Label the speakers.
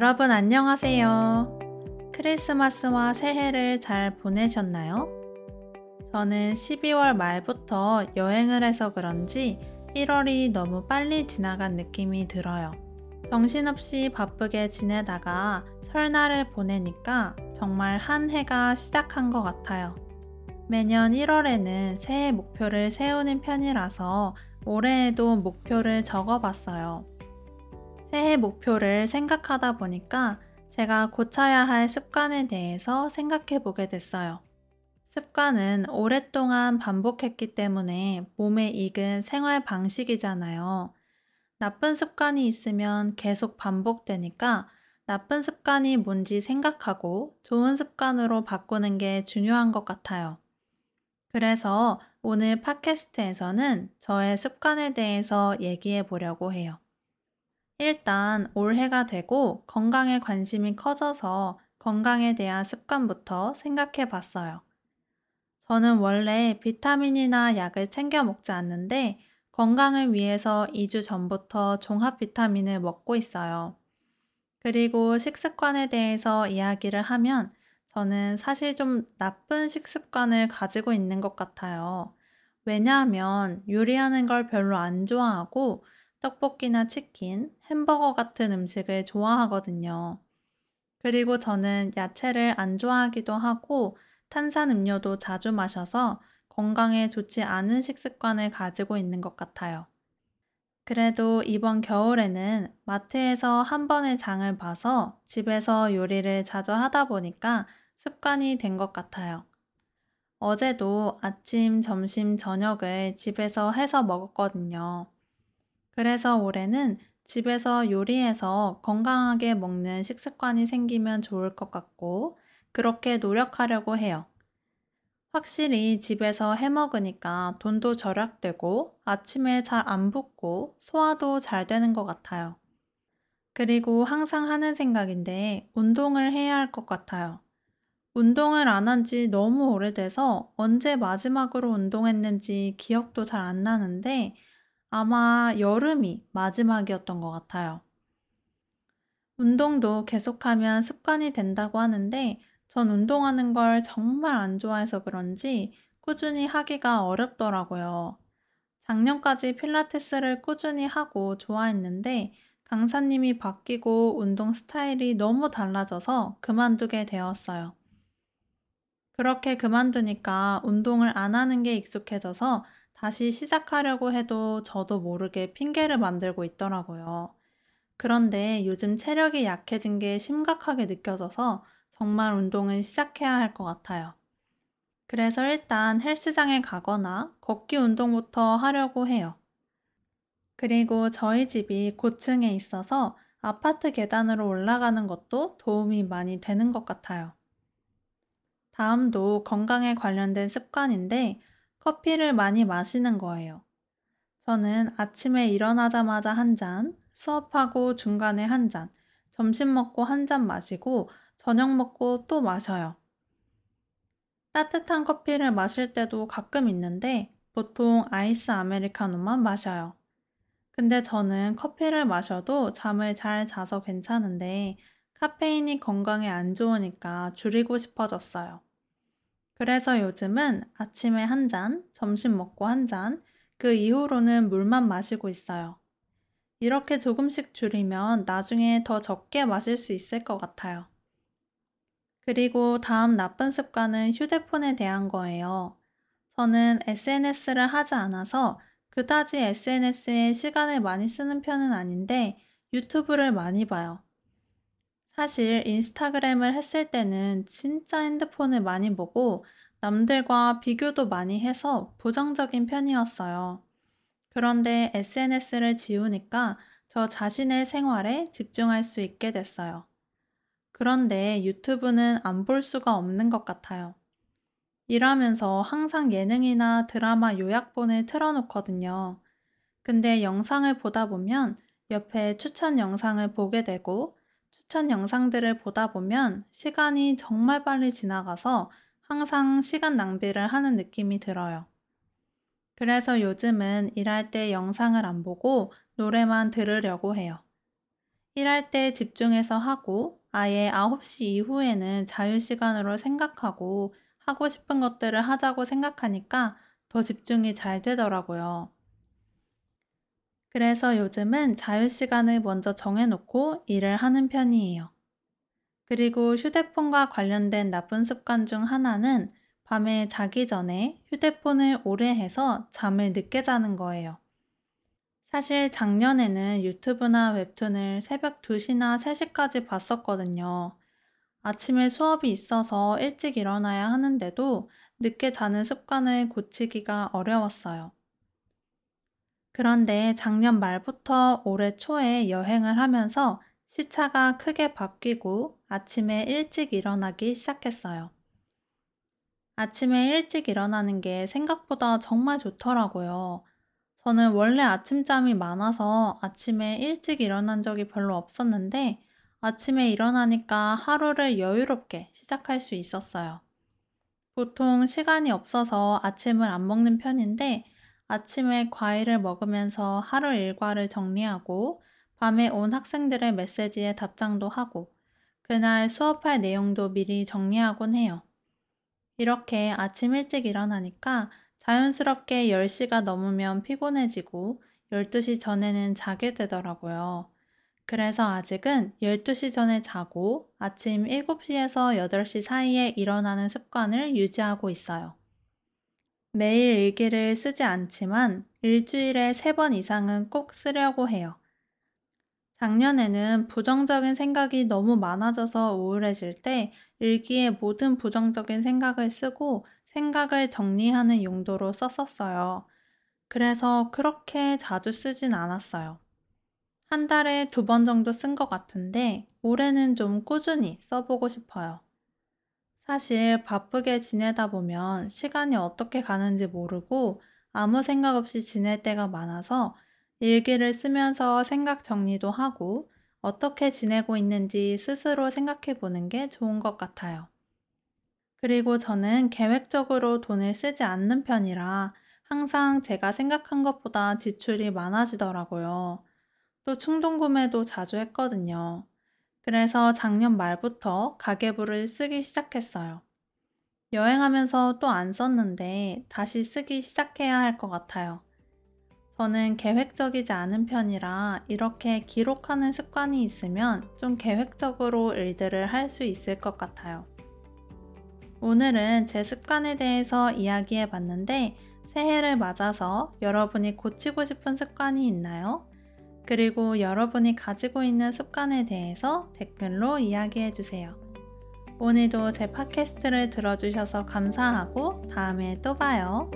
Speaker 1: 여러분 안녕하세요. 크리스마스와 새해를 잘 보내셨나요? 저는 12월 말부터 여행을 해서 그런지 1월이 너무 빨리 지나간 느낌이 들어요. 정신없이 바쁘게 지내다가 설날을 보내니까 정말 한 해가 시작한 것 같아요. 매년 1월에는 새해 목표를 세우는 편이라서 올해에도 목표를 적어봤어요. 새해 목표를 생각하다 보니까 제가 고쳐야 할 습관에 대해서 생각해 보게 됐어요. 습관은 오랫동안 반복했기 때문에 몸에 익은 생활 방식이잖아요. 나쁜 습관이 있으면 계속 반복되니까 나쁜 습관이 뭔지 생각하고 좋은 습관으로 바꾸는 게 중요한 것 같아요. 그래서 오늘 팟캐스트에서는 저의 습관에 대해서 얘기해 보려고 해요. 일단 올해가 되고 건강에 관심이 커져서 건강에 대한 습관부터 생각해 봤어요. 저는 원래 비타민이나 약을 챙겨 먹지 않는데 건강을 위해서 2주 전부터 종합 비타민을 먹고 있어요. 그리고 식습관에 대해서 이야기를 하면 저는 사실 좀 나쁜 식습관을 가지고 있는 것 같아요. 왜냐하면 요리하는 걸 별로 안 좋아하고 떡볶이나 치킨, 햄버거 같은 음식을 좋아하거든요. 그리고 저는 야채를 안 좋아하기도 하고 탄산 음료도 자주 마셔서 건강에 좋지 않은 식습관을 가지고 있는 것 같아요. 그래도 이번 겨울에는 마트에서 한 번의 장을 봐서 집에서 요리를 자주 하다 보니까 습관이 된 것 같아요. 어제도 아침, 점심, 저녁을 집에서 해서 먹었거든요. 그래서 올해는 집에서 요리해서 건강하게 먹는 식습관이 생기면 좋을 것 같고, 그렇게 노력하려고 해요. 확실히 집에서 해 먹으니까 돈도 절약되고 아침에 잘 안 붓고 소화도 잘 되는 것 같아요. 그리고 항상 하는 생각인데 운동을 해야 할 것 같아요. 운동을 안 한 지 너무 오래돼서 언제 마지막으로 운동했는지 기억도 잘 안 나는데 아마 여름이 마지막이었던 것 같아요. 운동도 계속하면 습관이 된다고 하는데 전 운동하는 걸 정말 안 좋아해서 그런지 꾸준히 하기가 어렵더라고요. 작년까지 필라테스를 꾸준히 하고 좋아했는데 강사님이 바뀌고 운동 스타일이 너무 달라져서 그만두게 되었어요. 그렇게 그만두니까 운동을 안 하는 게 익숙해져서 다시 시작하려고 해도 저도 모르게 핑계를 만들고 있더라고요. 그런데 요즘 체력이 약해진 게 심각하게 느껴져서 정말 운동을 시작해야 할 것 같아요. 그래서 일단 헬스장에 가거나 걷기 운동부터 하려고 해요. 그리고 저희 집이 고층에 있어서 아파트 계단으로 올라가는 것도 도움이 많이 되는 것 같아요. 다음도 건강에 관련된 습관인데 커피를 많이 마시는 거예요. 저는 아침에 일어나자마자 한 잔, 수업하고 중간에 한 잔, 점심 먹고 한 잔 마시고 저녁 먹고 또 마셔요. 따뜻한 커피를 마실 때도 가끔 있는데 보통 아이스 아메리카노만 마셔요. 근데 저는 커피를 마셔도 잠을 잘 자서 괜찮은데 카페인이 건강에 안 좋으니까 줄이고 싶어졌어요. 그래서 요즘은 아침에 한 잔, 점심 먹고 한 잔, 그 이후로는 물만 마시고 있어요. 이렇게 조금씩 줄이면 나중에 더 적게 마실 수 있을 것 같아요. 그리고 다음 나쁜 습관은 휴대폰에 대한 거예요. 저는 SNS를 하지 않아서 그다지 SNS에 시간을 많이 쓰는 편은 아닌데 유튜브를 많이 봐요. 사실 인스타그램을 했을 때는 진짜 핸드폰을 많이 보고 남들과 비교도 많이 해서 부정적인 편이었어요. 그런데 SNS를 지우니까 저 자신의 생활에 집중할 수 있게 됐어요. 그런데 유튜브는 안 볼 수가 없는 것 같아요. 일하면서 항상 예능이나 드라마 요약본을 틀어놓거든요. 근데 영상을 보다 보면 옆에 추천 영상을 보게 되고 추천 영상들을 보다 보면 시간이 정말 빨리 지나가서 항상 시간 낭비를 하는 느낌이 들어요. 그래서 요즘은 일할 때 영상을 안 보고 노래만 들으려고 해요. 일할 때 집중해서 하고 아예 9시 이후에는 자유시간으로 생각하고 하고 싶은 것들을 하자고 생각하니까 더 집중이 잘 되더라고요. 그래서 요즘은 자유시간을 먼저 정해놓고 일을 하는 편이에요. 그리고 휴대폰과 관련된 나쁜 습관 중 하나는 밤에 자기 전에 휴대폰을 오래 해서 잠을 늦게 자는 거예요. 사실 작년에는 유튜브나 웹툰을 새벽 2시나 3시까지 봤었거든요. 아침에 수업이 있어서 일찍 일어나야 하는데도 늦게 자는 습관을 고치기가 어려웠어요. 그런데 작년 말부터 올해 초에 여행을 하면서 시차가 크게 바뀌고 아침에 일찍 일어나기 시작했어요. 아침에 일찍 일어나는 게 생각보다 정말 좋더라고요. 저는 원래 아침잠이 많아서 아침에 일찍 일어난 적이 별로 없었는데 아침에 일어나니까 하루를 여유롭게 시작할 수 있었어요. 보통 시간이 없어서 아침을 안 먹는 편인데 아침에 과일을 먹으면서 하루 일과를 정리하고 밤에 온 학생들의 메시지에 답장도 하고 그날 수업할 내용도 미리 정리하곤 해요. 이렇게 아침 일찍 일어나니까 자연스럽게 10시가 넘으면 피곤해지고 12시 전에는 자게 되더라고요. 그래서 아직은 12시 전에 자고 아침 7시에서 8시 사이에 일어나는 습관을 유지하고 있어요. 매일 일기를 쓰지 않지만 일주일에 3번 이상은 꼭 쓰려고 해요. 작년에는 부정적인 생각이 너무 많아져서 우울해질 때 일기에 모든 부정적인 생각을 쓰고 생각을 정리하는 용도로 썼었어요. 그래서 그렇게 자주 쓰진 않았어요. 한 달에 두 번 정도 쓴 것 같은데 올해는 좀 꾸준히 써보고 싶어요. 사실 바쁘게 지내다 보면 시간이 어떻게 가는지 모르고 아무 생각 없이 지낼 때가 많아서 일기를 쓰면서 생각 정리도 하고 어떻게 지내고 있는지 스스로 생각해 보는 게 좋은 것 같아요. 그리고 저는 계획적으로 돈을 쓰지 않는 편이라 항상 제가 생각한 것보다 지출이 많아지더라고요. 또 충동구매도 자주 했거든요. 그래서 작년 말부터 가계부를 쓰기 시작했어요. 여행하면서 또 안 썼는데 다시 쓰기 시작해야 할 것 같아요. 저는 계획적이지 않은 편이라 이렇게 기록하는 습관이 있으면 좀 계획적으로 일들을 할 수 있을 것 같아요. 오늘은 제 습관에 대해서 이야기해 봤는데 새해를 맞아서 여러분이 고치고 싶은 습관이 있나요? 그리고 여러분이 가지고 있는 습관에 대해서 댓글로 이야기해 주세요. 오늘도 제 팟캐스트를 들어주셔서 감사하고 다음에 또 봐요.